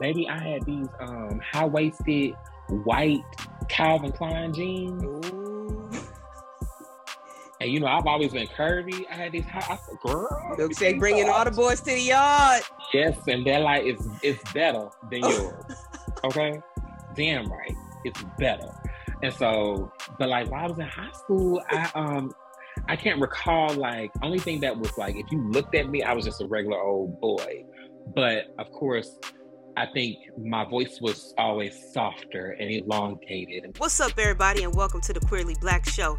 baby, I had these um high waisted white Calvin Klein jeans. Ooh. And you know, I've always been curvy. I had these high, I said, girl. Milkshake bringing all the boys to the yard. Yes, and they're like, it's it's better than yours. okay? Damn right. It's better. And so, but like while I was in high school, I um I can't recall like only thing that was like if you looked at me, I was just a regular old boy. But of course, I think my voice was always softer and elongated. What's up, everybody, and welcome to the Queerly Blax Show.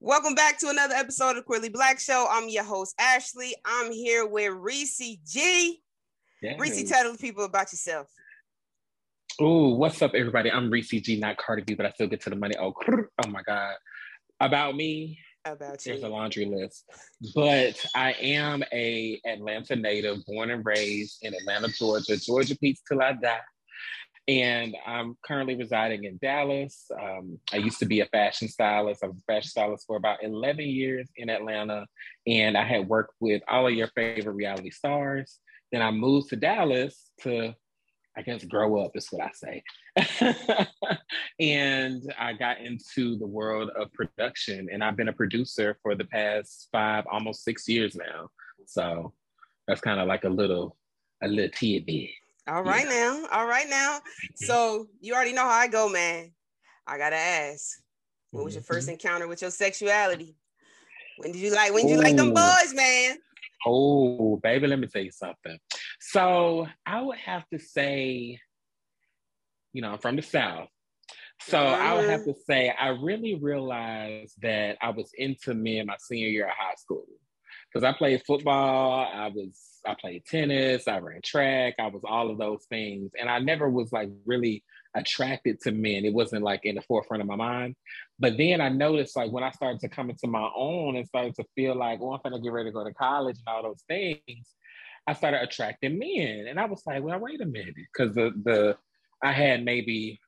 Welcome back to another episode of the Queerly Blax Show. I'm your host, Ashley. I'm here with Reese G. Yes. Reese, tell the people about yourself. Oh, what's up, everybody? I'm Reese G, not Cardi B, but I still get to the money. Oh, oh my God. About me, About you. there's a laundry list. But I am a Atlanta native, born and raised in Atlanta, Georgia. Georgia Pete's till I die. And I'm currently residing in Dallas. Um, I used to be a fashion stylist. I was a fashion stylist for about 11 years in Atlanta. And I had worked with all of your favorite reality stars. Then I moved to Dallas to, I guess, grow up, is what I say. and I got into the world of production. And I've been a producer for the past five, almost six years now. So that's kind of like a little, a little tidbit. All right now. All right now. So you already know how I go, man. I gotta ask. What was your Mm-hmm. first encounter with your sexuality? When did you like when did you like them boys, man? Oh, baby, let me tell you something. So I would have to say, you know, I'm from the South. So I would have to say, I really realized that I was into men my senior year of high school. Because I played football, I was I played tennis, I ran track, I was all of those things. And I never was like really attracted to men. It wasn't like in the forefront of my mind. But then I noticed like when I started to come into my own and started to feel like, oh, I'm gonna get ready to go to college and all those things, I started attracting men. And I was like, well, wait a minute. Because the the I had maybe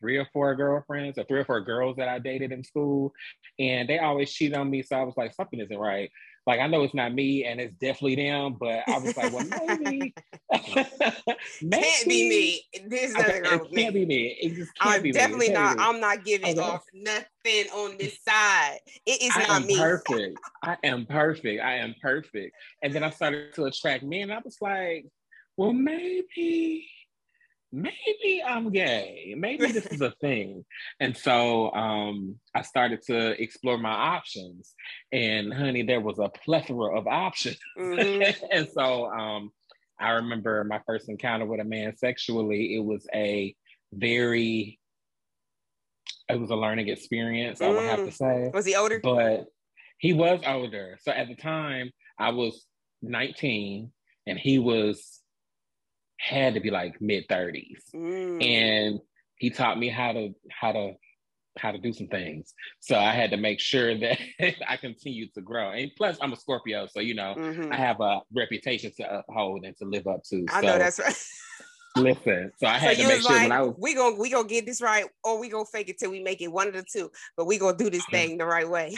three or four girlfriends or three or four girls that I dated in school. And they always cheated on me. So I was like, something isn't right. Like I know it's not me and it's definitely them, but I was like, well, maybe, maybe Can't be me. There's Okay, nothing wrong it with me. can't be me. It just can't I'm be definitely me. Not. be me. I'm not giving off nothing on this side. It is I not am me. perfect. I am perfect. I am perfect. And then I started to attract men. And I was like, well, maybe, maybe I'm gay. Maybe this is a thing. And so um, I started to explore my options. And honey, there was a plethora of options. Mhm. and so um, I remember my first encounter with a man sexually. It was a very, it was a learning experience. I would have to Mm. say Was he older? but he was older. So at the time, I was 19 and he was had to be like mid 30s. Mm. And he taught me how to how to how to do some things. So I had to make sure that I continued to grow. And plus I'm a Scorpio, so you know, Mhm. I have a reputation to uphold and to live up to. I so know that's right. listen. So I So had to you make sure like, when I was we gonna we gonna get this right, or we gonna fake it till we make it one of the two. But we gonna do this thing the right way.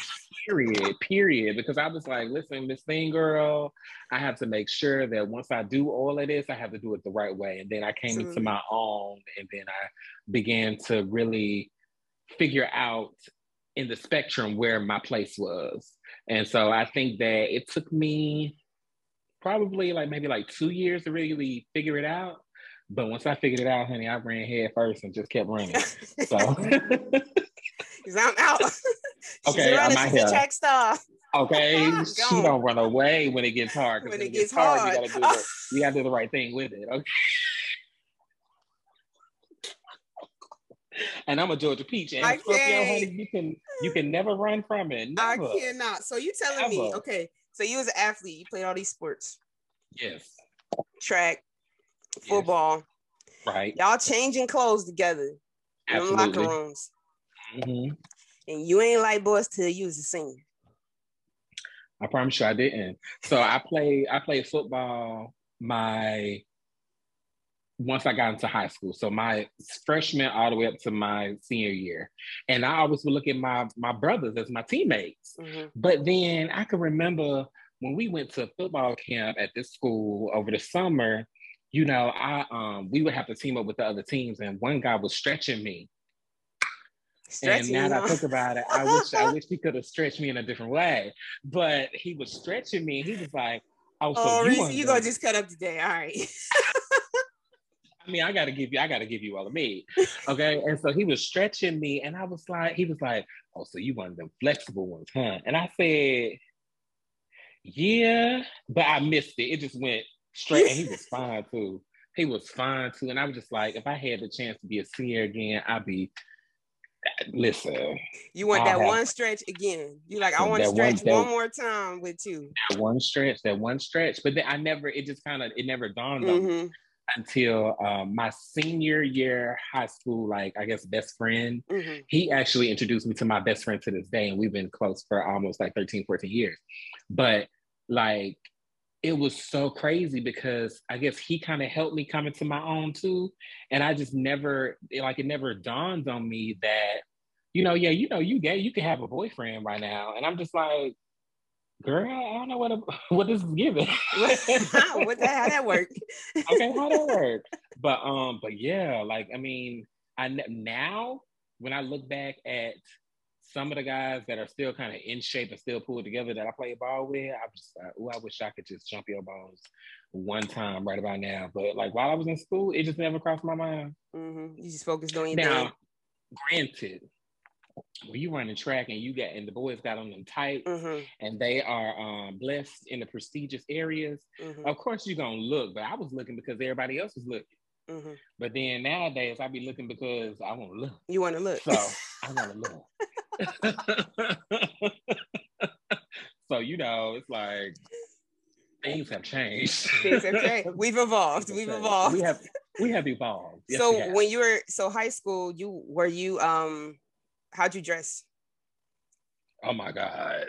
period, period. Because I was like, listen, this thing, girl, I have to make sure that once I do all of this, I have to do it the right way. And then I came into my own, and then I began to really figure out in the spectrum where my place was. And so I think that it took me probably like maybe like two years to really figure it out. But once I figured it out, honey, I ran head first and just kept running. So 'Cause I'm out. She's Okay, running, I'm out she's here. track star. Okay, Go. Oh, she don't run away when it gets hard. When When, it gets gets hard, hard. you gotta do the, you gotta do the right thing with it. Okay. And I'm a Georgia peach, and I Scorpio, honey, you can you can never run from it. I cannot. So you telling me, okay? So you was an athlete. You played all these sports, Yes. track, Yes. football. Right. Y'all changing clothes together in them locker rooms. Mm-hmm. And you ain't like boys till you was a senior. I promise you I didn't. So I played I played football my once I got into high school. So my freshman all the way up to my senior year. And I always would look at my my brothers as my teammates. Mm-hmm. But then I can remember when we went to football camp at this school over the summer, you know, I um we would have to team up with the other teams and one guy was stretching me. Stretching, and now that? I think about it, I wish I wish he could have stretched me in a different way. But he was stretching me and he was like, Oh, so oh, you, you gonna just cut up today. All right. I mean, I gotta give you, I gotta give you all of me. Okay. and so he was stretching me, and I was like, he was like, Oh, so you one of them flexible ones, huh? And I said, Yeah, but I missed it. It just went straight, and he was fine too. He was fine too. And I was just like, if I had the chance to be a senior again, I'd be listen, You want that one stretch again. You like, I want to one- stretch that- one more time with you. that one stretch, that one stretch. But then I never, it just kind of, it never dawned on me hmm until um, my senior year high school, like I guess best friend. hmm he actually introduced me to my best friend to this day and we've been close for almost like 13 14 years but like it was so crazy because i guess he kind of helped me come into my own too and i just never like it never dawned on me that you know yeah you know you gay you can have a boyfriend right now and i'm just like girl i don't know what a, what this is giving what the how that work? okay, how that work? But um, but yeah, like I mean, I now when I look back at some of the guys that are still kind of in shape and still pulled together that I play ball with, I'm just like, oh, I wish I could just jump your bones one time right about now. But like while I was in school, it just never crossed my mind. hmm You just focused on your Now, granted, when you run running track and you got and the boys got on them tight hmm and they are um blessed in the prestigious areas, hmm of course you're gonna look, but I was looking because everybody else was looking. hmm But then nowadays, I be looking because I want to look. You want to look. So I want to look. So you know, it's like things have changed. Things have changed. We've evolved. We've evolved. We have we have evolved. Yes, so have. when you were so high school, you were you um how'd you dress? oh my god,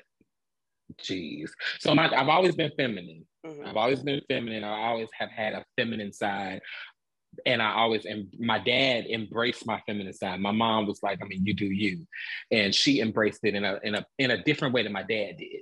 jeez. So my, I've always been feminine. Mhm. I've always been feminine. I always have had a feminine side. And I always, and my dad embraced my feminine side. My mom was like, I mean, you do you. And she embraced it in a, in a, in a different way than my dad did.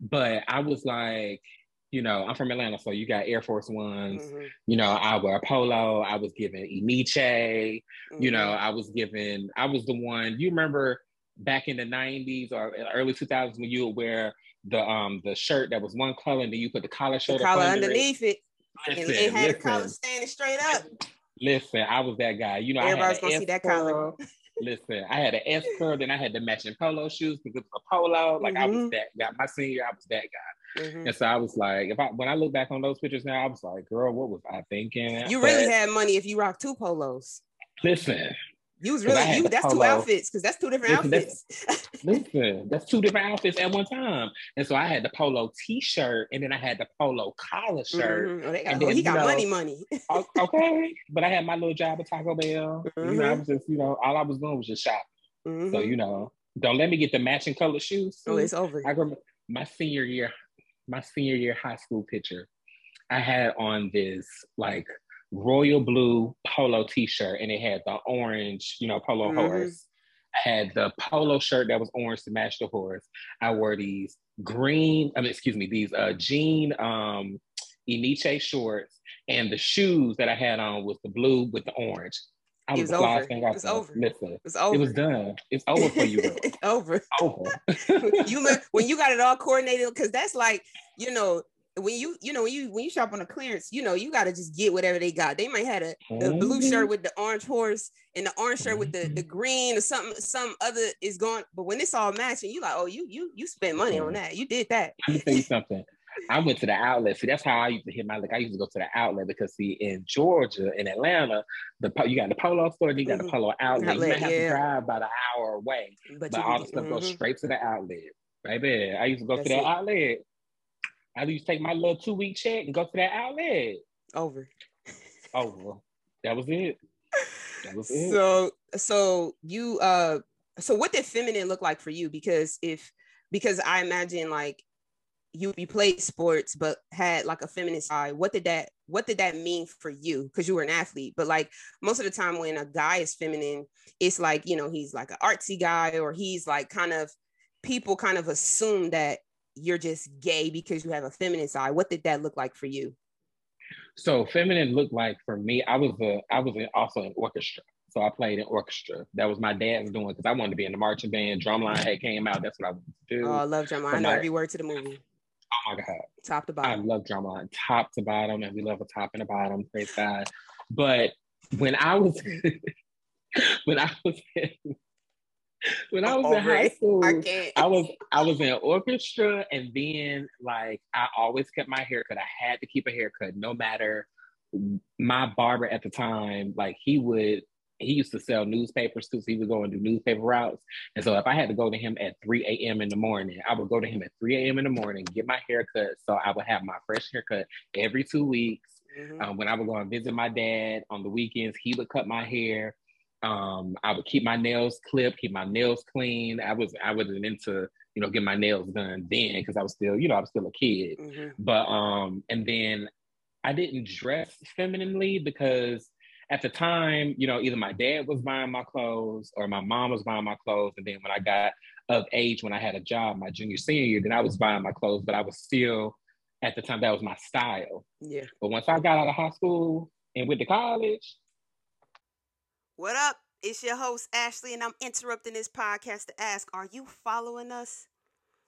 But I was like, you know, I'm from Atlanta, so you got Air Force Ones. Mhm. You know, I wear polo. I was given Enyce. You know, Mhm. I was given, I was the one, you remember back in the 90s or early 2000s when you would wear the um the shirt that was one color and then you put the collar the shirt up collar under it? underneath it, and Listen, it had the collar listen, standing straight up. listen, I was that guy. You know, Everybody's I gonna see that S collar. Listen, I had an S curl, then I had the matching polo shoes because it was a polo. Like I was Mhm. that guy. My senior, I was that guy. Mhm. And so I was like, if I when I look back on those pictures now, I was like, girl, what was I thinking? You really had money if you rocked two polos. listen, You was really you. That's two outfits because that's two different Listen, that's- outfits. listen, that's two different outfits at one time. And so I had the polo t-shirt and then I had the polo collar shirt. Mhm. Oh, got- and oh, then, he got know, money, money. Okay. But I had my little job at Taco Bell. You know, I Mhm. was just, you know, all I was doing was just shopping. So, Mhm. you know, don't let me get the matching color shoes. oh, it's over. I remember my senior year, my senior year high school picture. I had on this like royal blue polo t-shirt and it had the orange, you know, polo Mhm. horse. I had the polo shirt that was orange to match the horse. I wore these green, I mean, excuse me, these uh jean um Enyce shorts and the shoes that I had on was the blue with the orange. I It was, was over. thing It was over. Listen, It's over. it was done. It's over for you, it's over. over. you look when you got it all coordinated because that's like you know when you you know when you when you shop on a clearance you know you got to just get whatever they got they might have a, a blue Mhm. shirt with the orange horse and the orange shirt with the Mm-hmm. the green or something some other is going but when it's all matching you like oh you you you spent money on that you did that Let me tell you something. I went to the outlet. See, that's how I used to hit my lick. I used to go to the outlet because, see, in Georgia, in Atlanta, the you got the polo store, and you got the polo outlet. you Outlet, might have yeah. to drive about an hour away, but, but all the stuff goes mhm. straight to the outlet. Baby, I used to go That's to the outlet. I used to take my little two week check and go to that outlet. over Over. That was it. That was it. So so you uh so what did feminine look like for you? Because if because I imagine like you you played sports but had like a feminine side what did that what did that mean for you because you were an athlete but like most of the time when a guy is feminine it's like you know he's like an artsy guy or he's like kind of people kind of assume that you're just gay because you have a feminine side what did that look like for you so feminine looked like for me i was a i was also in orchestra so I played in orchestra. That was my dad's doing because I wanted to be in the marching band. Drumline had came out. That's what I wanted to do. Oh, I love drumline. I know every word to the movie. Oh my God. Top to bottom. I love drumline, top to bottom, and we love a top and a bottom. Praise God. But when I was when I was in, when I was in high school, I, I, was I was in orchestra, and then like I always kept my haircut. I had to keep a haircut, no matter my barber at the time. Like he would he used to sell newspapers too, so he would go and do newspaper routes. And so if I had to go to him at 3 a.m. in the morning, I would go to him at 3 a.m. in the morning, get my hair cut. So I would have my fresh haircut every two weeks. Mm-hmm. Um, when I would go and visit my dad on the weekends, he would cut my hair. Um, I would keep my nails clipped, keep my nails clean. I was I wasn't into you know get my nails done then because I was still you know I was still a kid. Mm-hmm. But um, and then I didn't dress femininely because at the time, you know, either my dad was buying my clothes or my mom was buying my clothes. And then when I got of age, when I had a job, my junior, senior year, then I was buying my clothes, but I was still, at the time, that was my style. Yeah. But once I got out of high school and went to college. What up? It's your host, Ashley, and I'm interrupting this podcast to ask Are you following us?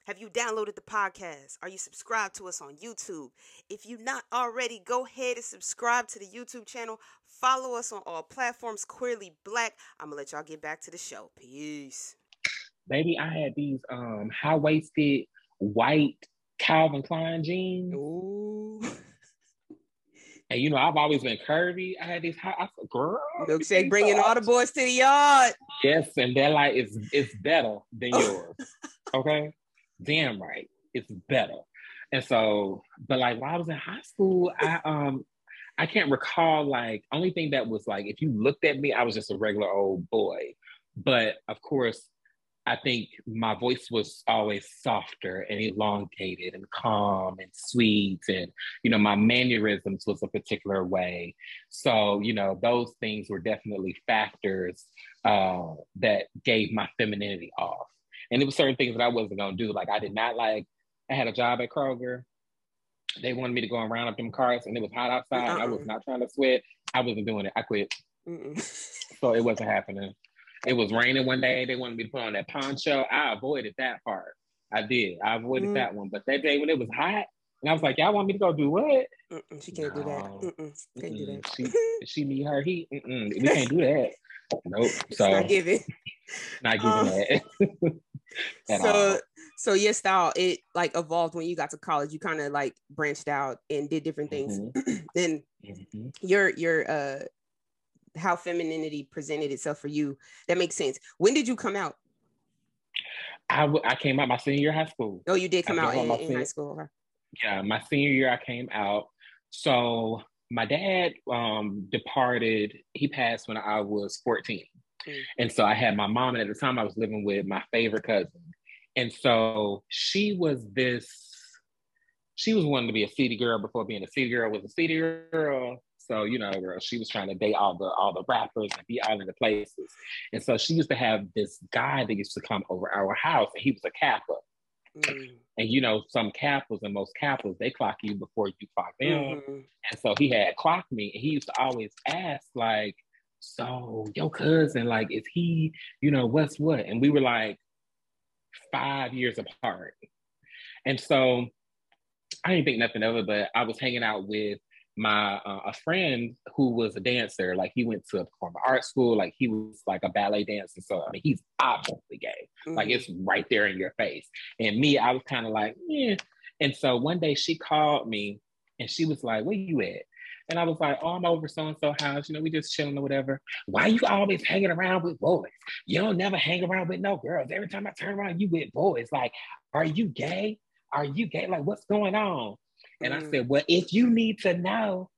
Have you downloaded the podcast? Are you subscribed to us on YouTube? If you're not already, go ahead and subscribe to the YouTube channel. Follow us on all platforms, Queerly Blax. I'm gonna let y'all get back to the show. Peace. Baby, I had these um high waisted white Calvin Klein jeans. Ooh. And you know, I've always been curvy. I had these high, I said, girl. Milkshake bringing all the boys to the yard. Yes, and they're like, it's it's better than yours. okay damn right, it's better. And so, but like while I was in high school, I um I can't recall like only thing that was like if you looked at me, I was just a regular old boy. But of course, I think my voice was always softer and elongated and calm and sweet. And, you know, my mannerisms was a particular way. So, you know, those things were definitely factors uh, that gave my femininity off. And it was certain things that I wasn't gonna do. Like I did not like. I had a job at Kroger. They wanted me to go and round up them carts, and it was hot outside. Uh-uh. I was uh-uh. not trying to sweat. I wasn't doing it. I quit. so it wasn't happening. It was raining one day. They wanted me to put on that poncho. I avoided that part. I did. I avoided mm. that one. But that day when it was hot, and I was like, y'all want me to go do what? Mm-mm, she can't no. do that. Mm-mm, can't do that. She, she need her heat. We can't do that. Nope. So not giving. Not giving um, that. so so your style it like evolved when you got to college you kind of like branched out and did different things mm-hmm. then mm-hmm. your your uh how femininity presented itself for you. That makes sense. When did you come out? I, w- I came out my senior year of high school. Oh you did come out in, in high school yeah my senior year i came out. So my dad um departed. He passed when i was 14 Mm. And so I had my mom, and at the time I was living with my favorite cousin. And so she was this, she was wanting to be a city girl before being a city girl. Was a city girl. So, you know, girl, she was trying to date all the all the rappers and be all in the places. And so she used to have this guy that used to come over our house, and he was a Kappa. Mm. And you know, some Kappas and most Kappas, they clock you before you clock them. Mm-hmm. And so he had clocked me, and he used to always ask, like, so your cousin, like, is he, you know, what's what? And we were like five years apart. And so I didn't think nothing of it, but I was hanging out with my uh, a friend who was a dancer. Like he went to a performing art school. Like he was like a ballet dancer. So I mean, he's obviously gay. Mm-hmm. Like it's right there in your face. And me, I was kind of like, yeah. And so one day she called me and she was like, "Where you at?" And I was like, oh, I'm over so and so house. You know, we just chilling or whatever. Why you always hanging around with boys? You don't never hang around with no girls. Every time I turn around, you with boys. Like, are you gay? Are you gay? Like, what's going on? And mm. I said, well, if you need to know,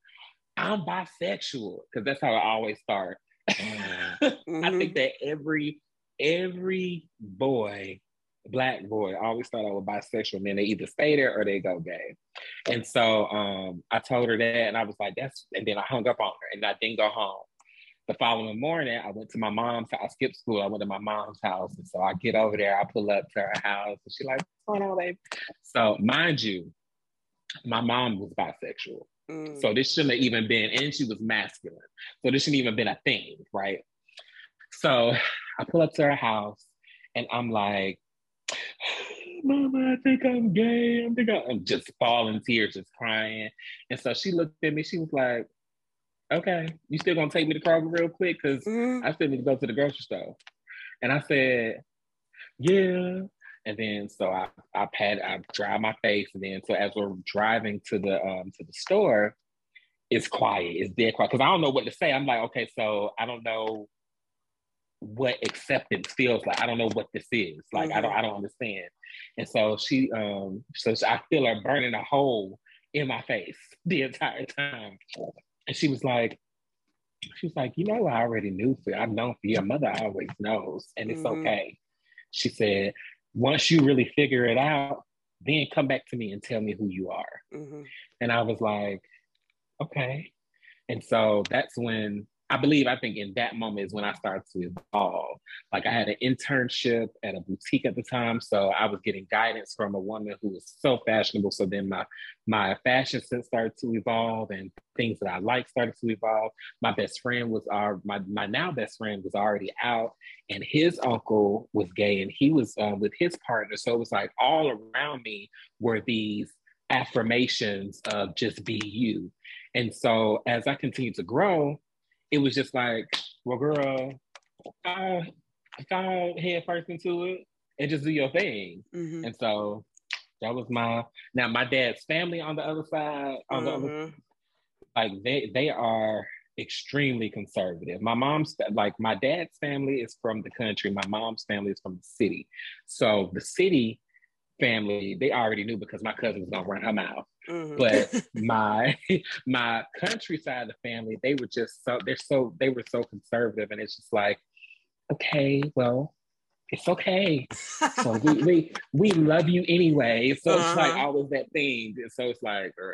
I'm bisexual because that's how I always start. mm-hmm. I think that every every boy, black boy, always start out with bisexual. And then they either stay there or they go gay. And so um, I told her that, and I was like, "That's." And then I hung up on her, and I didn't go home. The following morning, I went to my mom's. I skipped school. I went to my mom's house, and so I get over there. I pull up to her house, and she's like, "What's going on, babe?" So, mind you, my mom was bisexual. Mm. So this shouldn't have even been, and she was masculine. So this shouldn't even been a thing, right? So I pull up to her house and I'm like, Mama, I think I'm gay. I think I'm just falling tears, just crying. And so she looked at me, she was like, Okay, you still gonna take me to Kroger real quick? Because mm-hmm. I still need to go to the grocery store. And I said, Yeah. And then so I I pat I dry my face, and then so as we're driving to the um to the store, it's quiet, it's dead quiet because I don't know what to say. I'm like, okay, so I don't know what acceptance feels like. I don't know what this is. Like mm-hmm. I don't I don't understand. And so she um so I feel her burning a hole in my face the entire time. And she was like, she was like, you know, I already knew for I've known for your mother always knows, and it's mm-hmm. okay. She said, once you really figure it out, then come back to me and tell me who you are. Mm-hmm. And I was like, okay. And so that's when I believe, I think in that moment is when I started to evolve. Like I had an internship at a boutique at the time. So I was getting guidance from a woman who was so fashionable. So then my, my fashion sense started to evolve and things that I like started to evolve. My best friend was our, my, my now best friend was already out and his uncle was gay and he was uh, with his partner. So it was like all around me were these affirmations of just be you. And so as I continued to grow, it was just like, well, girl, go, go head first into it and just do your thing. Mm-hmm. And so that was my now my dad's family on the other side, on mm-hmm. the other, mm-hmm. like they they are extremely conservative. My mom's like my dad's family is from the country. My mom's family is from the city. So the city family, they already knew because my cousin was gonna run her mouth. Mm-hmm. But my my countryside of the family, they were just so they're so they were so conservative, and it's just like, okay, well, it's okay. so we, we we love you anyway. So uh-huh. it's like uh-huh. always that thing. So it's like, uh,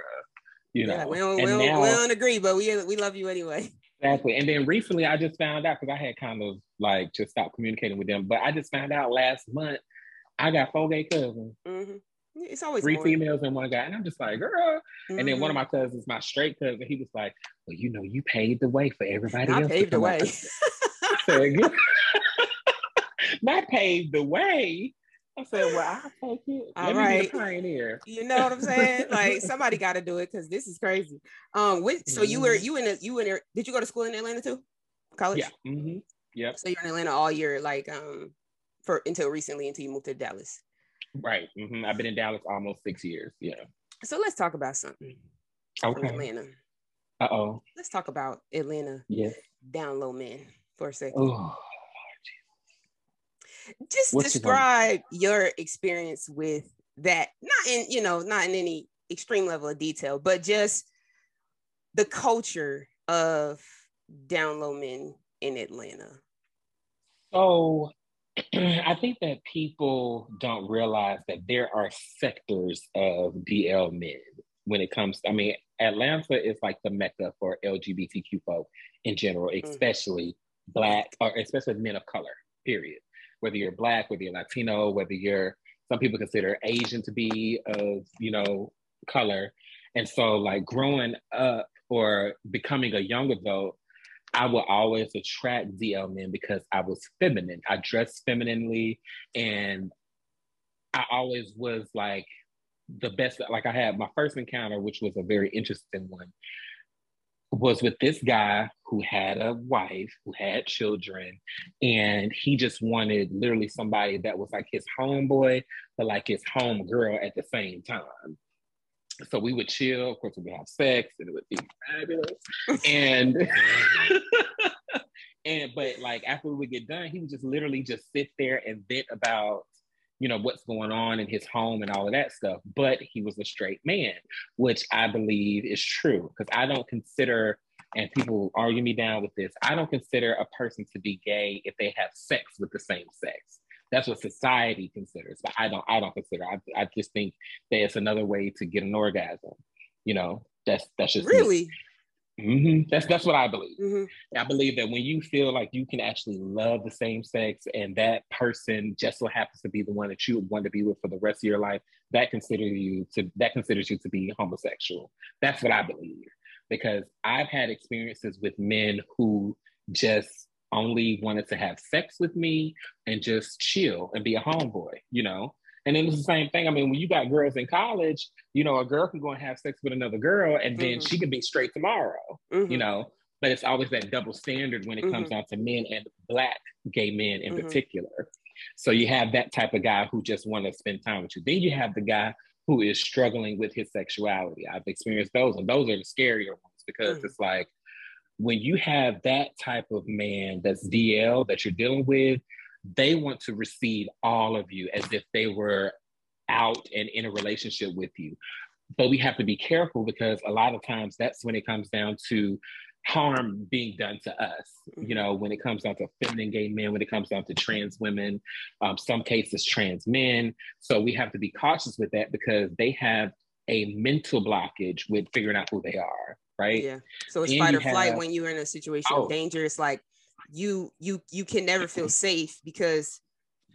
you know, yeah, we don't, we don't, now, we don't agree, but we we love you anyway. Exactly. And then recently I just found out because I had kind of like just stopped communicating with them, but I just found out last month I got four gay cousins. Mm-hmm. It's always three females and one guy. And I'm just like, girl. Mm-hmm. And then one of mm-hmm. my cousins, my straight cousin, he was like, Well, you know, you paved the way for everybody I else. Paved the way. said, Not paved the way. I said, "Well, I'll take it. All right, pioneer." You know what I'm saying? like somebody got to do it because this is crazy. Um, with, so mm-hmm. you were you in a, you in there? Did you go to school in Atlanta too? College? Yeah. Mm-hmm. Yep. So you're in Atlanta all year, like um, for until recently until you moved to Dallas. Right. Mm-hmm. I've been in Dallas almost six years. Yeah. So let's talk about something. Okay. Atlanta. Uh oh. Let's talk about Atlanta. Yeah. Down low men for a second. Oh. Just What's describe your, your experience with that. Not in, you know, not in any extreme level of detail, but just the culture of down low men in Atlanta. So I think that people don't realize that there are sectors of DL men when it comes. To, I mean, Atlanta is like the mecca for LGBTQ folk in general, mm. especially mm-hmm. Black or especially men of color. Period. Whether you're Black, whether you're Latino, whether you're some people consider Asian to be of you know color, and so like growing up or becoming a young adult I would always attract DL men because I was feminine. I dressed femininely and I always was like the best. Like I had my first encounter, which was a very interesting one, was with this guy who had a wife, who had children, and he just wanted literally somebody that was like his homeboy, but like his homegirl at the same time so we would chill. Of course, we would have sex, and it would be fabulous. and and but like after we would get done, he would just literally just sit there and vent about you know, what's going on in his home and all of that stuff. But he was a straight man, which I believe is true because I don't consider, and people argue me down with this, I don't consider a person to be gay if they have sex with the same sex. That's what society considers, but I don't. I don't consider. I, I just think that it's another way to get an orgasm. You know, that's that's just really. Mm-hmm. That's that's what I believe. Mm-hmm. I believe that when you feel like you can actually love the same sex, and that person just so happens to be the one that you want to be with for the rest of your life, that considers you to that considers you to be homosexual. That's what I believe because I've had experiences with men who just only wanted to have sex with me and just chill and be a homeboy, you know. And then it's the same thing. I mean, when you got girls in college, you know, a girl can go and have sex with another girl and then mm-hmm. she can be straight tomorrow, mm-hmm. you know. But it's always that double standard when it mm-hmm. comes down to men and black gay men in mm-hmm. particular. So you have that type of guy who just want to spend time with you. Then you have the guy who is struggling with his sexuality. I've experienced those, and those are the scarier ones because mm. it's like when you have that type of man that's DL that you're dealing with, they want to receive all of you as if they were out and in a relationship with you. But we have to be careful because a lot of times that's when it comes down to harm being done to us. You know, when it comes down to feminine gay men, when it comes down to trans women, um, some cases trans men. So we have to be cautious with that because they have a mental blockage with figuring out who they are, right? Yeah. So it's fight or have, flight when you're in a situation oh, of danger. It's like you you you can never feel safe because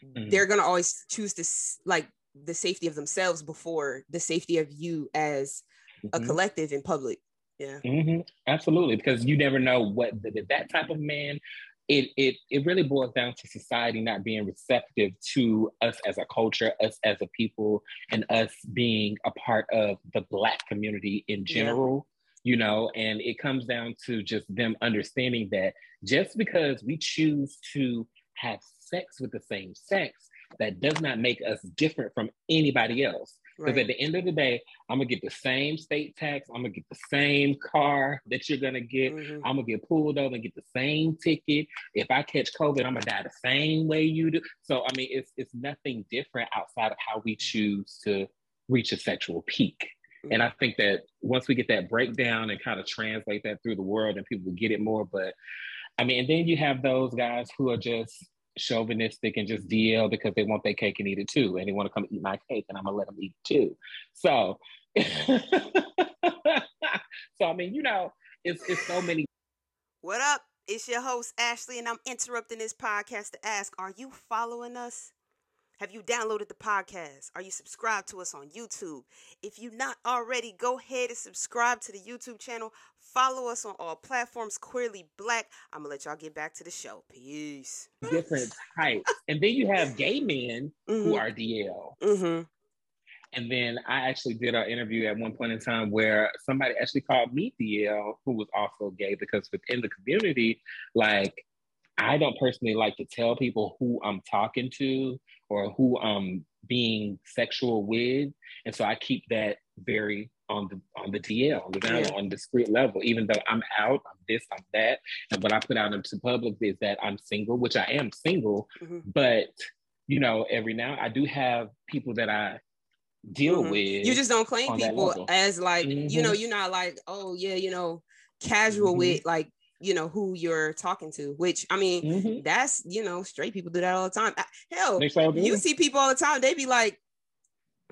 mm-hmm. they're gonna always choose this like the safety of themselves before the safety of you as mm-hmm. a collective in public. Yeah, mm-hmm. absolutely. Because you never know what the, that type of man. It, it it really boils down to society not being receptive to us as a culture, us as a people, and us being a part of the Black community in general. You know, and it comes down to just them understanding that just because we choose to have sex with the same sex, that does not make us different from anybody else. Because right. at the end of the day, I'm gonna get the same state tax. I'm gonna get the same car that you're gonna get. Mm-hmm. I'm gonna get pulled over and get the same ticket. If I catch COVID, I'm gonna die the same way you do. So I mean, it's it's nothing different outside of how we choose to reach a sexual peak. And I think that once we get that breakdown and kind of translate that through the world and people will get it more, but I mean, and then you have those guys who are just chauvinistic and just DL because they want their cake and eat it too. And they want to come eat my cake and I'm gonna let them eat it too. So, so I mean, you know, it's, it's so many. What up? It's your host, Ashley, and I'm interrupting this podcast to ask Are you following us? Have you downloaded the podcast? Are you subscribed to us on YouTube? If you're not already, go ahead and subscribe to the YouTube channel. Follow us on all platforms, Queerly Blax. I'm gonna let y'all get back to the show. Peace. Different types. and then you have gay men mm-hmm. who are DL. Mm-hmm. And then I actually did an interview at one point in time where somebody actually called me DL, who was also gay, because within the community, like I don't personally like to tell people who I'm talking to or who I'm being sexual with. And so I keep that very on the on the DL, on the down, yeah. on discreet level, even though I'm out, I'm this, I'm that. And what I put out into public is that I'm single, which I am single, mm-hmm. but you know, every now I do have people that I deal mm-hmm. with. You just don't claim people as like, mm-hmm. you know, mm-hmm. you're not like, oh yeah, you know, casual mm-hmm. with like you know who you're talking to which i mean mm-hmm. that's you know straight people do that all the time hell you see people all the time they be like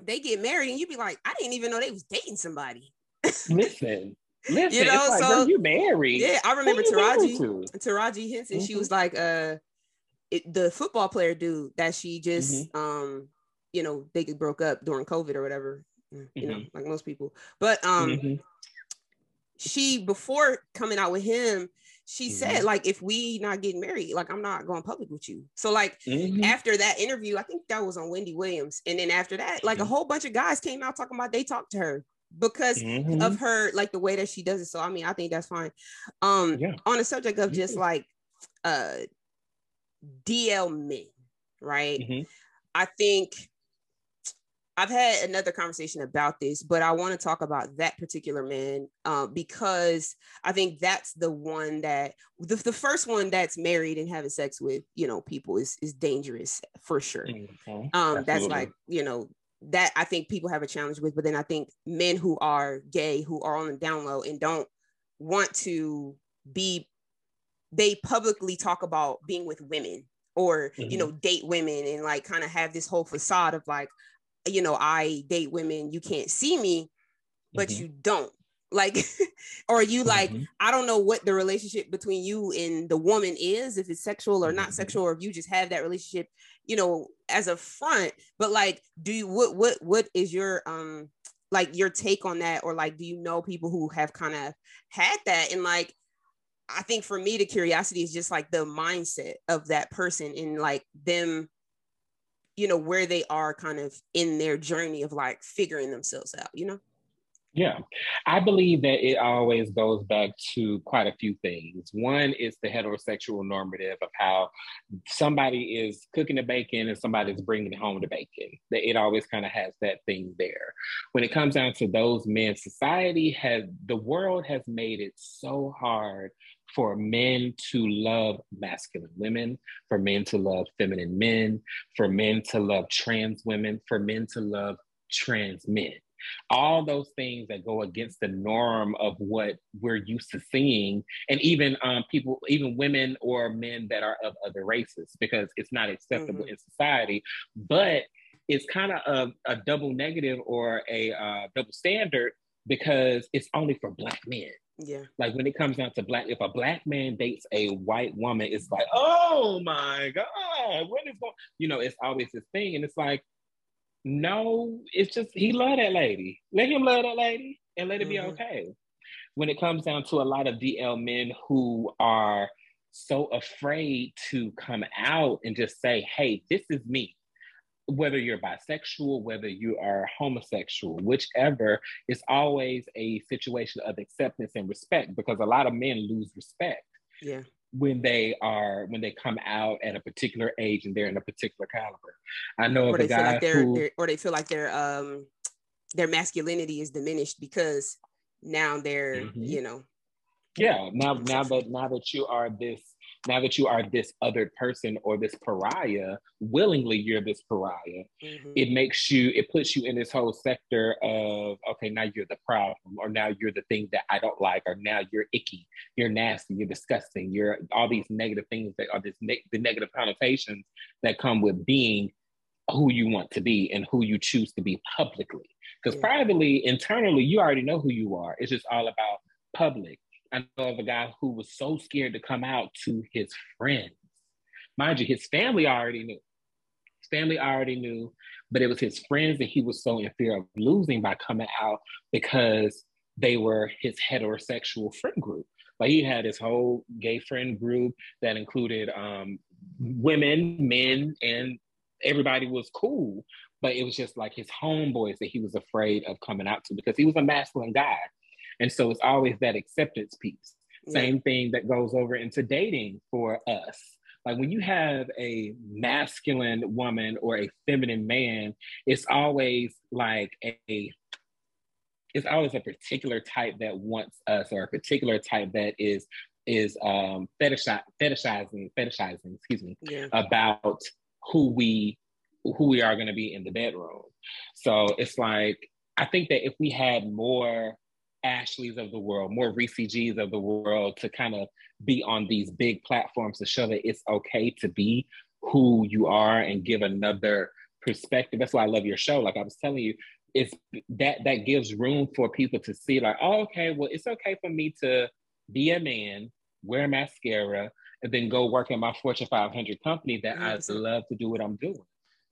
they get married and you be like i didn't even know they was dating somebody listen listen you know like, so you married yeah i remember taraji taraji henson mm-hmm. she was like uh it, the football player dude that she just mm-hmm. um you know they broke up during covid or whatever you know mm-hmm. like most people but um mm-hmm she before coming out with him she mm-hmm. said like if we not getting married like i'm not going public with you so like mm-hmm. after that interview i think that was on wendy williams and then after that like mm-hmm. a whole bunch of guys came out talking about they talked to her because mm-hmm. of her like the way that she does it so i mean i think that's fine um yeah. on the subject of just like uh dl men right mm-hmm. i think I've had another conversation about this, but I want to talk about that particular man uh, because I think that's the one that the, the first one that's married and having sex with you know people is is dangerous for sure. Mm-hmm. Um, that's like you know that I think people have a challenge with, but then I think men who are gay who are on the down low and don't want to be they publicly talk about being with women or mm-hmm. you know date women and like kind of have this whole facade of like you know, I date women, you can't see me, but mm-hmm. you don't. Like, or you like, mm-hmm. I don't know what the relationship between you and the woman is, if it's sexual or not mm-hmm. sexual, or if you just have that relationship, you know, as a front. But like, do you what what what is your um like your take on that? Or like, do you know people who have kind of had that? And like, I think for me, the curiosity is just like the mindset of that person and like them you know where they are kind of in their journey of like figuring themselves out you know yeah, I believe that it always goes back to quite a few things. One is the heterosexual normative of how somebody is cooking the bacon and somebody's bringing home the bacon. That it always kind of has that thing there. When it comes down to those men, society has, the world has made it so hard for men to love masculine women, for men to love feminine men, for men to love trans women, for men to love trans men. All those things that go against the norm of what we're used to seeing, and even um, people, even women or men that are of other races, because it's not acceptable mm-hmm. in society. But it's kind of a, a, double negative or a uh, double standard because it's only for Black men. Yeah. Like when it comes down to black, if a black man dates a white woman, it's like, oh my God, what is going you know, it's always this thing. And it's like, no, it's just he love that lady. Let him love that lady and let it mm-hmm. be okay. When it comes down to a lot of DL men who are so afraid to come out and just say, hey, this is me whether you're bisexual, whether you are homosexual, whichever, it's always a situation of acceptance and respect because a lot of men lose respect. Yeah. When they are when they come out at a particular age and they're in a particular caliber, I know or of a guy like they're, who, they're, or they feel like their um their masculinity is diminished because now they're mm-hmm. you know yeah now now that now that you are this now that you are this other person or this pariah, willingly you're this pariah, mm-hmm. it makes you, it puts you in this whole sector of, okay, now you're the problem, or now you're the thing that I don't like, or now you're icky, you're nasty, you're disgusting, you're all these negative things that are this ne- the negative connotations that come with being who you want to be and who you choose to be publicly. Because yeah. privately, internally, you already know who you are. It's just all about public. I know of a guy who was so scared to come out to his friends. Mind you, his family already knew. His family already knew, but it was his friends that he was so in fear of losing by coming out because they were his heterosexual friend group. Like he had his whole gay friend group that included um, women, men, and everybody was cool. But it was just like his homeboys that he was afraid of coming out to because he was a masculine guy. And so it's always that acceptance piece. Yeah. Same thing that goes over into dating for us. Like when you have a masculine woman or a feminine man, it's always like a it's always a particular type that wants us or a particular type that is is um fetishi- fetishizing fetishizing excuse me yeah. about who we who we are going to be in the bedroom so it's like i think that if we had more Ashleys of the world, more Reese G's of the world to kind of be on these big platforms to show that it's okay to be who you are and give another perspective. That's why I love your show. Like I was telling you, it's that that gives room for people to see, like, oh, okay, well, it's okay for me to be a man, wear mascara, and then go work in my Fortune 500 company that mm-hmm. I love to do what I'm doing.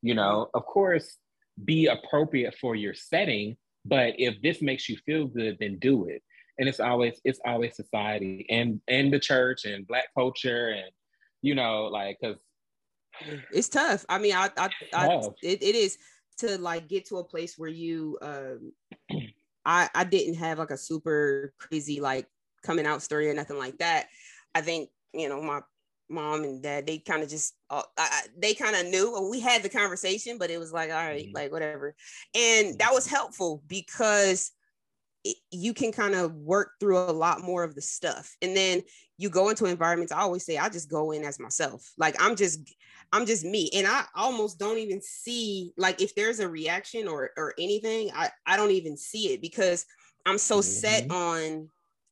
You know, of course, be appropriate for your setting, but if this makes you feel good, then do it. And it's always it's always society and and the church and black culture and you know like because it's tough. I mean, I I, I it, it is to like get to a place where you um I I didn't have like a super crazy like coming out story or nothing like that. I think you know my mom and dad, they kind of just uh, I, they kind of knew. We had the conversation, but it was like, all right, mm-hmm. like whatever, and that was helpful because it, you can kind of work through a lot more of the stuff, and then you go into environments. I always say, I just go in as myself. Like I'm just I'm just me. And I almost don't even see like if there's a reaction or or anything, I, I don't even see it because I'm so mm-hmm. set on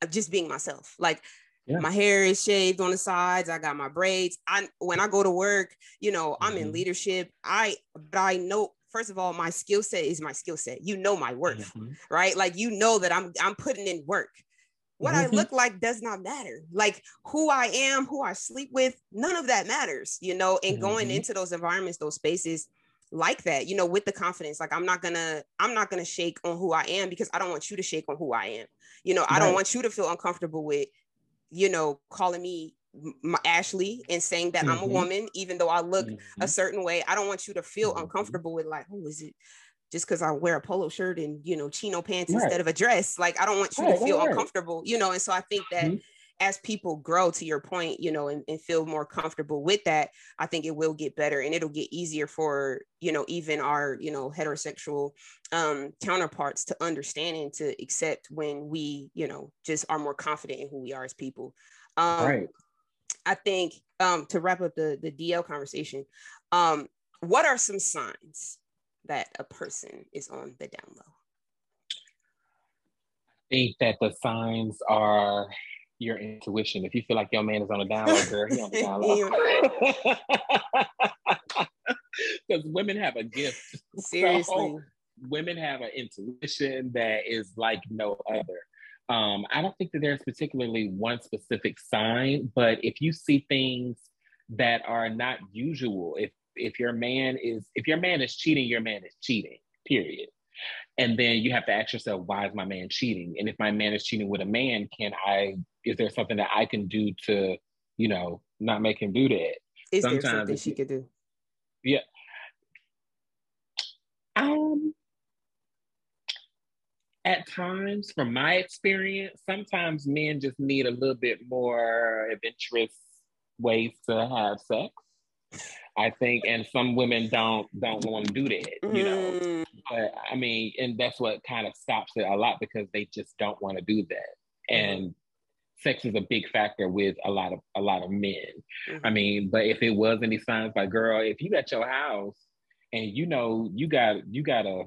just being myself. Like yeah. my hair is shaved on the sides, I got my braids. I when I go to work, you know, I'm mm-hmm. in leadership. I but I know first of all, my skill set is my skill set. You know my worth, mm-hmm. right? Like you know that I'm I'm putting in work. What mm-hmm. I look like does not matter. Like who I am, who I sleep with, none of that matters, you know, and mm-hmm. going into those environments, those spaces like that, you know, with the confidence. Like I'm not gonna, I'm not gonna shake on who I am because I don't want you to shake on who I am. You know, right. I don't want you to feel uncomfortable with, you know, calling me Ashley and saying that mm-hmm. I'm a mm-hmm. woman, even though I look mm-hmm. a certain way. I don't want you to feel mm-hmm. uncomfortable with like, oh, is it just because I wear a polo shirt and you know chino pants right. instead of a dress. Like I don't want you right, to feel right, uncomfortable, you know. And so I think that mm-hmm. As people grow, to your point, you know, and, and, feel more comfortable with that, I think it will get better and it'll get easier for you know even our you know heterosexual um, counterparts to understand and to accept when we you know just are more confident in who we are as people. Um, right. I think um, to wrap up the the DL conversation, um, what are some signs that a person is on the down low? I think that the signs are your intuition. If you feel like your man is on a down low, girl, he on down low. Because women have a gift. Seriously. So, women have an intuition that is like no other. Um, I don't think that there's particularly one specific sign, but if you see things that are not usual, if if your man is if your man is cheating, your man is cheating. Period. And then you have to ask yourself, why is my man cheating? And if my man is cheating with a man, can I? Is there something that I can do to, you know, not make him do that? Is Sometimes there something she could do? Yeah. Um. At times, from my experience, sometimes men just need a little bit more adventurous ways to have sex. I think, and some women don't don't want to do that, you know. Mm. But I mean, and that's what kind of stops it a lot because they just don't want to do that. Mm-hmm. And sex is a big factor with a lot of a lot of men. Mm-hmm. I mean, but if it was any signs like, girl, if you at your house and you know you got you got a,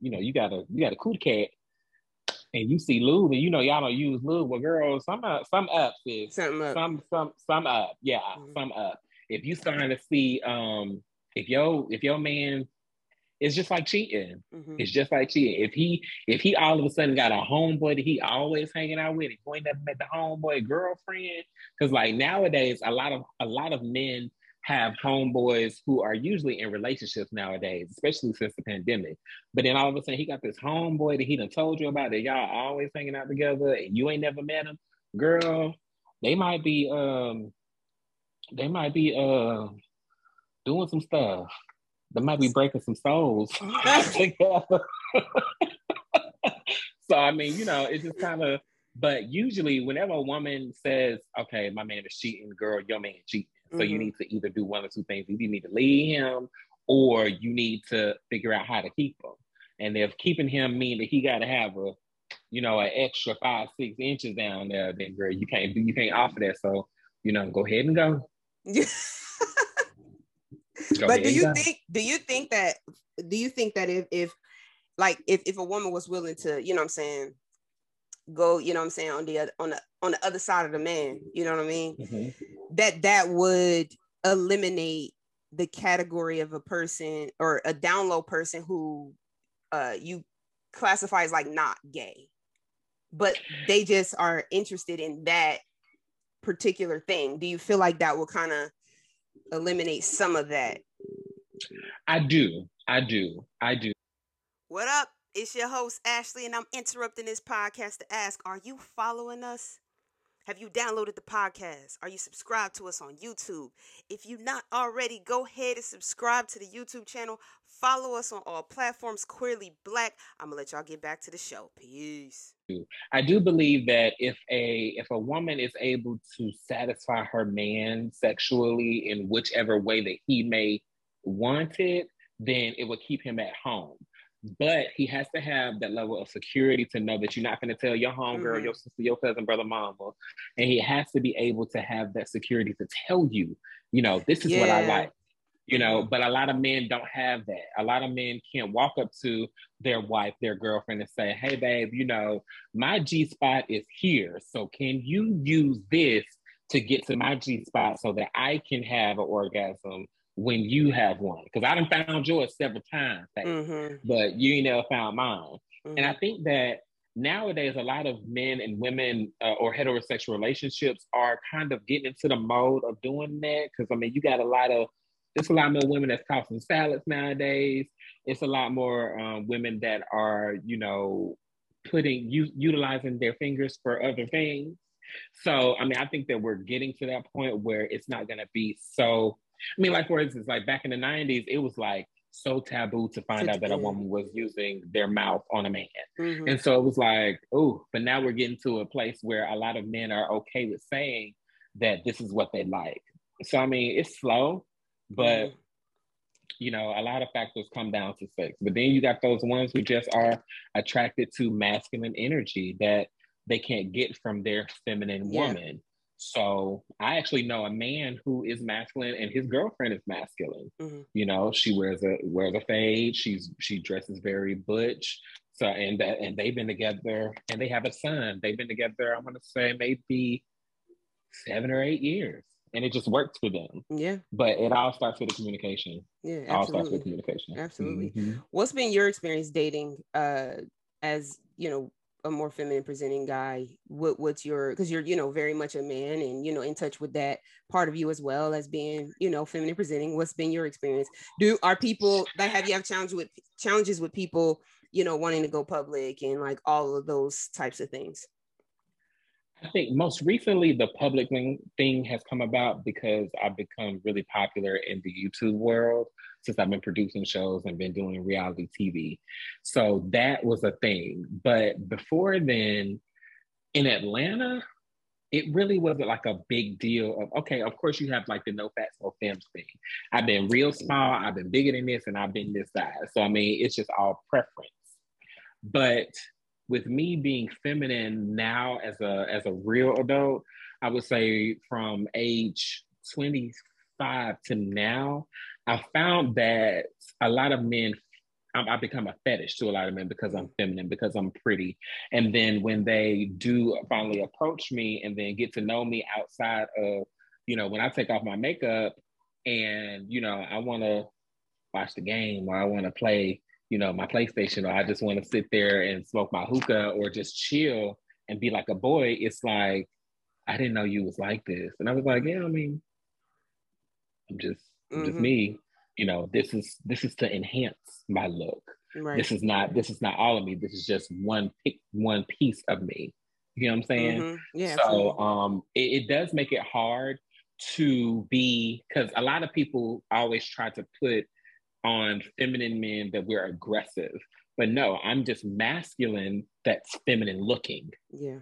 you know, you got a you got a cool cat and you see lube and you know y'all don't use lube, well, girl, some up, some up, sis. Some up. Some some some up. Yeah, mm-hmm. some up if you starting to see um if your if your man it's just like cheating. Mm-hmm. It's just like cheating. If he if he all of a sudden got a homeboy that he always hanging out with, he ain't never met the homeboy girlfriend. Cause like nowadays, a lot of a lot of men have homeboys who are usually in relationships nowadays, especially since the pandemic. But then all of a sudden he got this homeboy that he done told you about that y'all always hanging out together and you ain't never met him. Girl, they might be um they might be uh doing some stuff. They might be breaking some souls together. so I mean, you know, it's just kind of. But usually, whenever a woman says, "Okay, my man is cheating," girl, your man cheating. So mm-hmm. you need to either do one or two things. You need to leave him, or you need to figure out how to keep him. And if keeping him mean that he got to have a, you know, an extra five, six inches down there, then girl, you can't do, you can't offer that. So you know, go ahead and go. but do you think do you think that do you think that if if like if, if a woman was willing to, you know what I'm saying, go, you know what I'm saying, on the other on the on the other side of the man, you know what I mean? Mm-hmm. That that would eliminate the category of a person or a down low person who uh you classify as like not gay but they just are interested in that particular thing do you feel like that will kind of eliminate some of that. I do. I do. I do. What up? It's your host ashley and i'm interrupting this podcast to ask are you following us Have you downloaded the podcast? Are you subscribed to us on YouTube? If you're not already, go ahead and subscribe to the YouTube channel. Follow us on all platforms, Queerly Blax. I'm gonna let y'all get back to the show. Peace. I do believe that if a if a woman is able to satisfy her man sexually in whichever way that he may want it, then it will keep him at home. But he has to have that level of security to know that you're not going to tell your homegirl, mm-hmm. your sister, your cousin, brother, mama. And he has to be able to have that security to tell you, you know, this is yeah. what I like. You know, but a lot of men don't have that. A lot of men can't walk up to their wife, their girlfriend, and say, Hey, babe, you know, my G spot is here. So can you use this to get to my G spot so that I can have an orgasm when you have one. Because I done found yours several times, mm-hmm. but you ain't never found mine. Mm-hmm. And I think that nowadays a lot of men and women uh, or heterosexual relationships are kind of getting into the mode of doing that. Because I mean, you got a lot of it's a lot more women that's tossing salads nowadays. It's a lot more um, women that are, you know, putting u- utilizing their fingers for other things. So, I mean, I think that we're getting to that point where it's not going to be so I mean, like for instance, like back in the '90s, it was like so taboo to find out that a woman was using their mouth on a man, mm-hmm. and so it was like, oh. But now we're getting to a place where a lot of men are okay with saying that this is what they like. So I mean, it's slow, but. Mm-hmm. You know, a lot of factors come down to sex, but then you got those ones who just are attracted to masculine energy that they can't get from their feminine yeah. woman. So I actually know a man who is masculine and his girlfriend is masculine. Mm-hmm. You know, she wears a wears a fade. She's she dresses very butch. So and that and they've been together and they have a son. They've been together, I'm gonna say maybe seven or eight years. And it just works for them. Yeah. But it all starts with the communication. Yeah. Absolutely. All starts with communication. Absolutely. Mm-hmm. What's been your experience dating uh as you know a more feminine presenting guy what what's your because you're you know very much a man and you know in touch with that part of you as well as being you know feminine presenting. What's been your experience? Do are people that have you have challenges with challenges with people you know wanting to go public and like all of those types of things? I think most recently the public thing has come about because I've become really popular in the YouTube world since I've been producing shows and been doing reality TV. So that was a thing. But before then, in Atlanta, it really wasn't like a big deal of okay, of course you have like the no fat no femmes thing. I've been real mm-hmm. small, I've been bigger than this, and I've been this size. So I mean, it's just all preference. But with me being feminine now as a as a real adult, I would say from age 25 to now, I found that a lot of men I become a fetish to a lot of men because I'm feminine, because I'm pretty. And then when they do finally approach me and then get to know me outside of, you know, when I take off my makeup and, you know, I want to watch the game or I want to play you know, my PlayStation, or I just want to sit there and smoke my hookah or just chill and be like a boy, it's like, I didn't know you was like this. And I was like, yeah, I mean, I'm just, I'm just mm-hmm. me. You know, this is this is to enhance my look. Right. This is not this is not all of me. This is just one pick one piece of me. You know what I'm saying? Mm-hmm. Yeah. So absolutely. um it, it does make it hard to be because a lot of people always try to put on feminine men that we're aggressive. But no, I'm just masculine that's feminine looking. Yeah.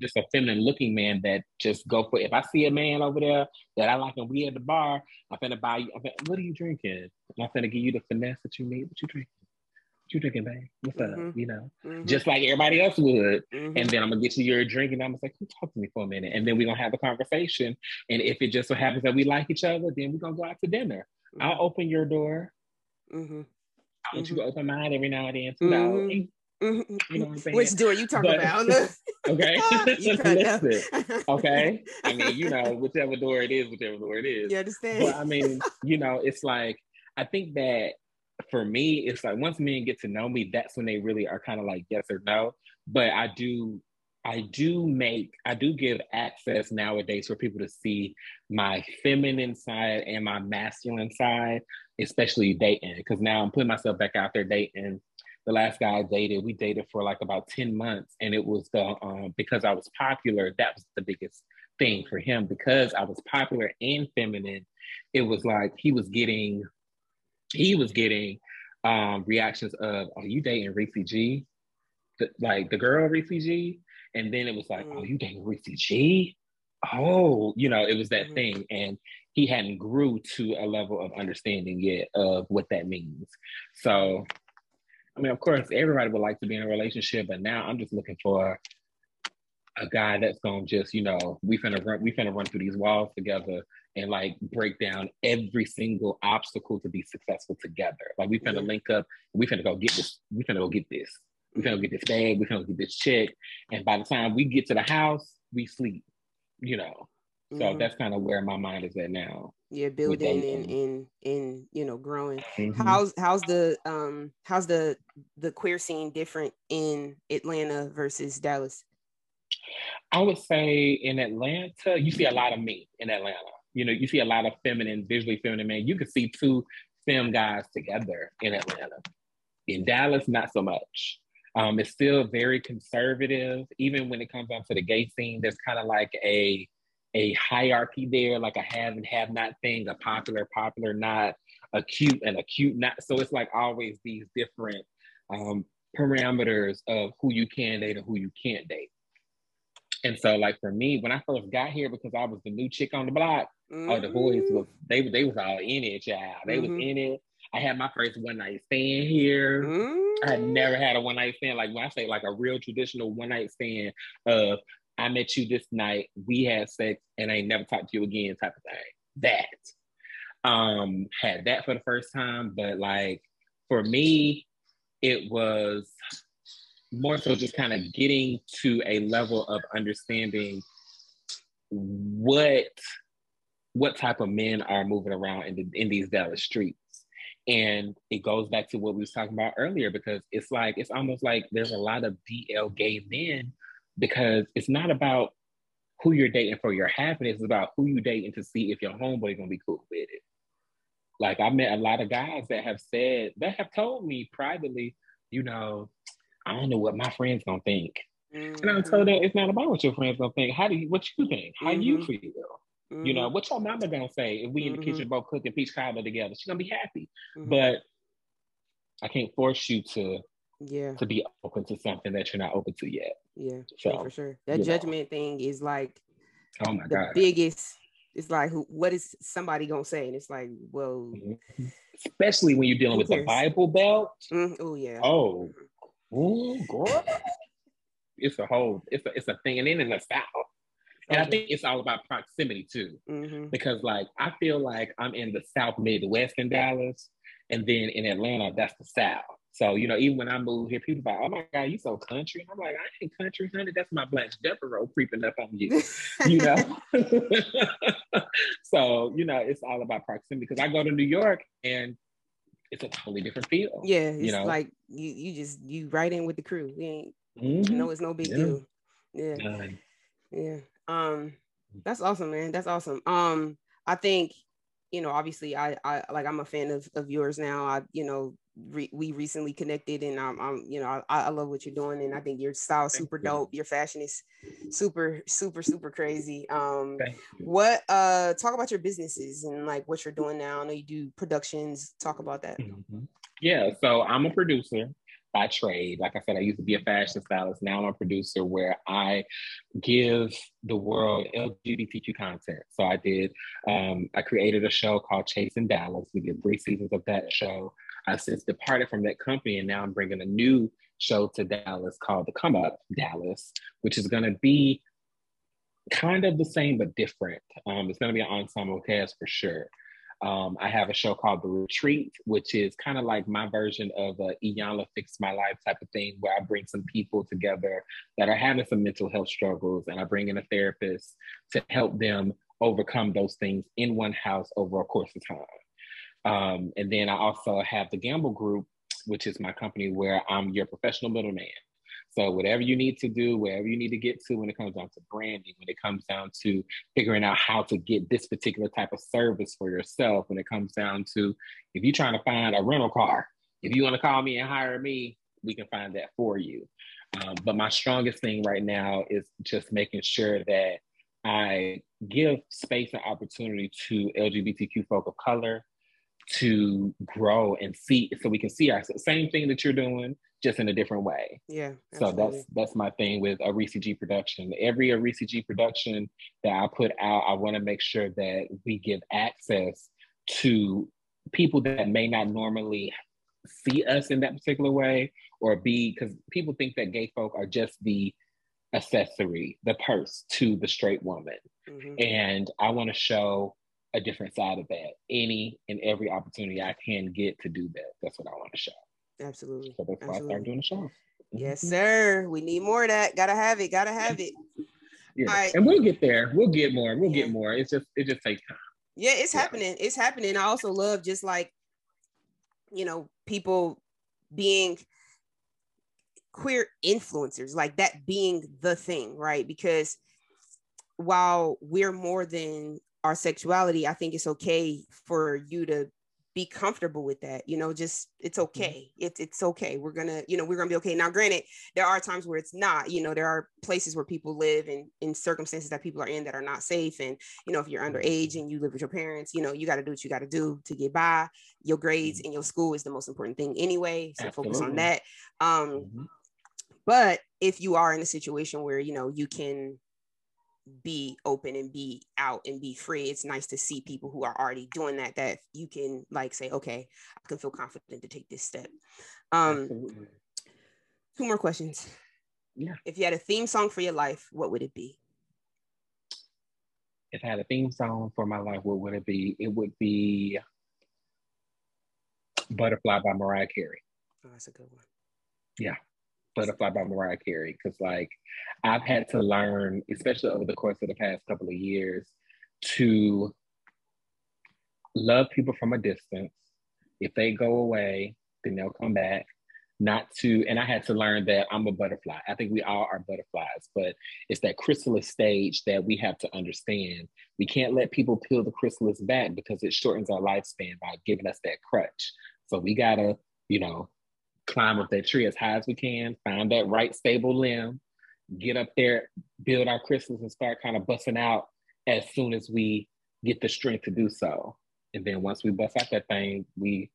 Just a feminine looking man that just go for if I see a man over there that I like and we at the bar, I'm gonna buy you. Finna, what are you drinking? I'm gonna give you the finesse that you need. What you drinking? What you drinking, babe? What's mm-hmm. up? You know, mm-hmm. just like everybody else would. Mm-hmm. And then I'm gonna get you your drink, and I'm gonna say, "Come talk to me for a minute," and then we're gonna have a conversation. And if it just so happens that we like each other, then we're gonna go out to dinner. I'll mm-hmm. open your door. Mm-hmm. I want mm-hmm. you to open mine every now and then too. Mm-hmm. You know what Which door you talking but, about? okay. Listen, okay. I mean, you know, whichever door it is, whichever door it is. You understand? But I mean, you know, it's like I think that for me, it's like once men get to know me, that's when they really are kind of like yes or no. But I do I do make, I do give access nowadays for people to see my feminine side and my masculine side, especially dating. Because now I'm putting myself back out there dating. The last guy I dated, we dated for like about 10 months. And it was the, um, because I was popular, that was the biggest thing for him. Because I was popular and feminine, it was like he was getting, he was getting um, reactions of, are you dating Ressie G? The, like the girl Ressie G? And then it was like, mm. oh, you dating Ressie G? Oh, you know, it was that mm. thing. And he hadn't grew to a level of understanding yet of what that means. So I mean, of course, everybody would like to be in a relationship, but now I'm just looking for a guy that's gonna just, you know, we finna run, we finna run through these walls together and like break down every single obstacle to be successful together. Like we finna link up, we finna go get this, we finna go get this, we finna go get this bag, we finna go get this chick, and by the time we get to the house, we sleep, you know. So mm-hmm. that's kind of where my mind is at now. Yeah, building and and and you know growing. Mm-hmm. How's how's the um how's the the queer scene different in Atlanta versus Dallas? I would say in Atlanta, you see a lot of me in Atlanta. You know, you see a lot of feminine, visually feminine men. You could see two fem guys together in Atlanta. In Dallas, not so much. Um, it's still very conservative. Even when it comes down to the gay scene, there's kind of like a a hierarchy there, like a have and have not thing, a popular, popular not, acute and acute not. So it's like always these different um, parameters of who you can date and who you can't date. And so, like for me, when I first got here, because I was the new chick on the block, mm-hmm. oh, the boys was they they was all in it, child. They mm-hmm. was in it. I had my first one night stand here. Mm-hmm. I had never had a one night stand. Like when I say like a real traditional one night stand of I met you this night, we had sex, and I ain't never talked to you again, type of thing. That. Um, had that for the first time, but like for me, it was more so just kind of getting to a level of understanding what what type of men are moving around in, the, in these Dallas streets. And it goes back to what we was talking about earlier because it's like it's almost like there's a lot of DL gay men because it's not about who you're dating for your happiness, it's about who you dating to see if your homeboy gonna be cool with it. Like I met a lot of guys that have said that have told me privately, you know, I don't know what my friends gonna think. Mm-hmm. And I told them it's not about what your friends gonna think. How do you what you think? How mm-hmm. you feel? Mm-hmm. You know, mm-hmm. what your mama gonna say if we in the kitchen mm-hmm. both cooking peach cobbler together? She's gonna be happy. Mm-hmm. But I can't force you to yeah. to be open to something that you're not open to yet. Yeah so for sure. that judgment know. thing is like oh my the god. biggest it's like who what is somebody gonna say? And it's like well mm-hmm. especially when you're dealing with the bible belt. Mm, oh yeah. Oh oh girl. It's a whole it's a it's a thing and then in the south and I think it's all about proximity too, mm-hmm. because like I feel like I'm in the South Midwest in Dallas, and then in Atlanta, that's the South. So, you know, even when I moved here, people like, oh my God, you so country. I'm like, I ain't country, honey. That's my Blanche Devereaux creeping up on you, you know? so, you know, it's all about proximity because I go to New York and it's a totally different feel. Yeah. It's you know? like you you just you right in with the crew. You ain't mm-hmm. you know it's no big yeah. deal. Yeah. Yeah. Um that's awesome, man. That's awesome. Um I think you know obviously I I like I'm a fan of of yours now. I you know re- we recently connected and I'm, I'm you know I, I, love what you're doing and I think your style is super dope your fashion is super super super crazy um what uh talk about your businesses and like what you're doing now I know you do productions talk about that mm-hmm. yeah so I'm a producer by trade. Like I said, I used to be a fashion stylist. Now I'm a producer where I give the world LGBTQ content. So I did, um, I created a show called Chasing Dallas. We did three seasons of that show. I've since departed from that company, and now I'm bringing a new show to Dallas called The Come Up Dallas, which is going to be kind of the same but different. Um, it's going to be an ensemble cast for sure. Um, I have a show called The Retreat, which is kind of like my version of a Iyanla Fix My Life type of thing, where I bring some people together that are having some mental health struggles, and I bring in a therapist to help them overcome those things in one house over a course of time. Um, and then I also have the Gamble Group, which is my company where I'm your professional middleman. So whatever you need to do, wherever you need to get to when it comes down to branding, when it comes down to figuring out how to get this particular type of service for yourself, when it comes down to if you're trying to find a rental car, if you want to call me and hire me, we can find that for you. Um, but my strongest thing right now is just making sure that I give space and opportunity to LGBTQ folk of color to grow and see so we can see our same thing that you're doing just in a different way. Yeah. Absolutely. So that's that's my thing with a a G production. Every a G production that I put out, I want to make sure that we give access to people that may not normally see us in that particular way or be because people think that gay folk are just the accessory, the purse to the straight woman. Mm-hmm. And I want to show a different side of that. Any and every opportunity I can get to do that. That's what I want to show. Absolutely. So that's why Absolutely. I started doing the show. Yes, mm-hmm. sir. We need more of that. Gotta have it. Gotta have it. Yeah. Right. And we'll get there. We'll get more. We'll yeah. get more. It's just it just takes time. Yeah, it's yeah. happening. It's happening. I also love just like, you know, people being queer influencers, like that being the thing, right? Because while we're more than our sexuality, I think it's okay for you to be comfortable with that you know just it's mm-hmm. okay. It's it's okay. We're gonna you know we're gonna be okay. Now granted there are times where it's not you know there are places where people live and in circumstances that people are in that are not safe. And you know if you're underage and you live with your parents you know you got to do what you got to do to get by. Your grades and your school is the most important thing anyway so Absolutely. focus on that. Um mm-hmm. but if you are in a situation where you know you can be open and be out and be free. It's nice to see people who are already doing that that you can like say okay i can feel confident to take this step. Um Absolutely. two more questions. Yeah. If you had a theme song for your life what would it be? If i had a theme song for my life what would it be? It would be butterfly by mariah carey. Oh that's a good one. Yeah Butterfly by Mariah Carey because like I've had to learn, especially over the course of the past couple of years, to love people from a distance. If they go away, then they'll come back. Not to, and I had to learn that I'm a butterfly. I think we all are butterflies, but it's that chrysalis stage that we have to understand. We can't let people peel the chrysalis back because it shortens our lifespan by giving us that crutch. So we gotta, you know, climb up that tree as high as we can, find that right stable limb, get up there, build our chrysalis, and start kind of busting out as soon as we get the strength to do so. And then once we bust out that thing, we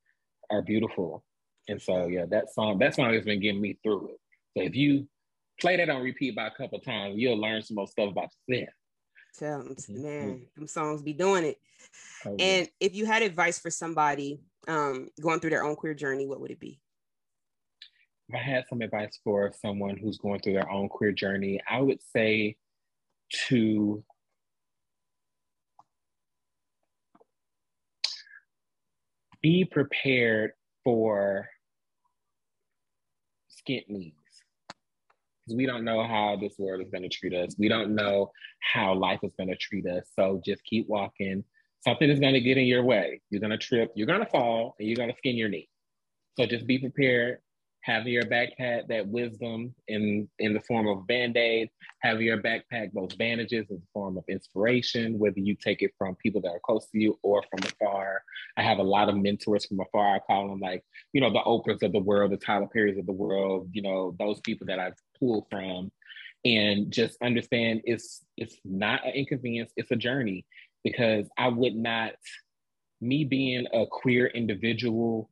are beautiful. And so yeah, that song, that song has been getting me through it. So if you play that on repeat by a couple times, you'll learn some more stuff about yourself. Tell them, mm-hmm. man, them songs be doing it. Oh, yeah. And if you had advice for somebody um, going through their own queer journey, what would it be? If I had some advice for someone who's going through their own queer journey, I would say to be prepared for skint knees. Because we don't know how this world is going to treat us. We don't know how life is going to treat us. So just keep walking. Something is going to get in your way. You're going to trip, you're going to fall, and you're going to skin your knee. So just be prepared having your backpack that wisdom in in the form of band-aid. Having your backpack those bandages in the form of inspiration whether you take it from people that are close to you or from afar. I have a lot of mentors from afar. I call them like you know the oprahs of the world the tyler perrys of the world you know those people that i've pulled from. And just understand it's it's not an inconvenience it's a journey. Because i would not me being a queer individual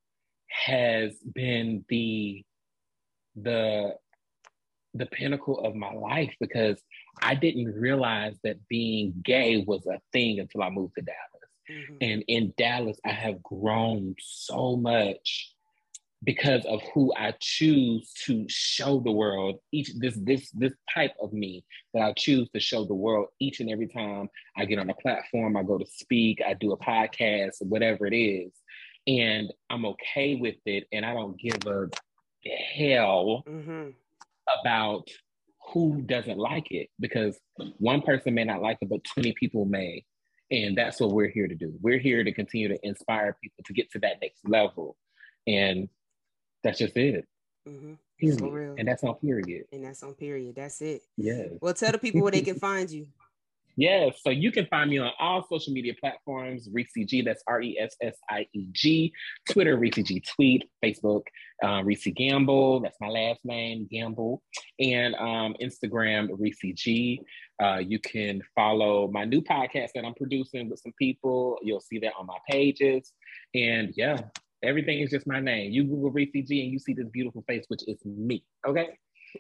has been the the the pinnacle of my life because I didn't realize that being gay was a thing until I moved to Dallas. Mm-hmm. And in Dallas, I have grown so much because of who I choose to show the world each this this this type of me that I choose to show the world each and every time I get on a platform, I go to speak, I do a podcast, whatever it is and I'm okay with it, and I don't give a hell mm-hmm. about who doesn't like it because one person may not like it, but 20 people may. And that's what we're here to do. We're here to continue to inspire people to get to that next level. And that's just it. Mm-hmm. So and that's on period. And that's on period. That's it. Yeah. Well, tell the people where they can find you. Yes, so you can find me on all social media platforms, Ressie G, that's R E S S I E G, Twitter, Ressie G Tweet, Facebook, uh, Ressie Gamble, that's my last name, Gamble, and um, Instagram, Ressie G. Uh, you can follow my new podcast that I'm producing with some people. You'll see that on my pages. And yeah, everything is just my name. You Google Ressie G and you see this beautiful face, which is me. Okay.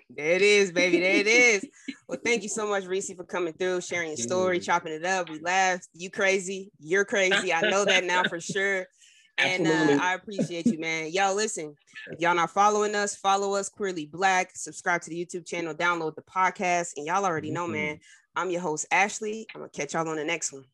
There it is, baby. There it is. Well, thank you so much, Ressie, for coming through, sharing your story, chopping it up. We laughed. You crazy. You're crazy. I know that now for sure. And uh, I appreciate you, man. Y'all listen, if y'all not following us, follow us, Queerly Blax. Subscribe to the YouTube channel, download the podcast. And y'all already know, mm-hmm. man, I'm your host, Ashley. I'm going to catch y'all on the next one.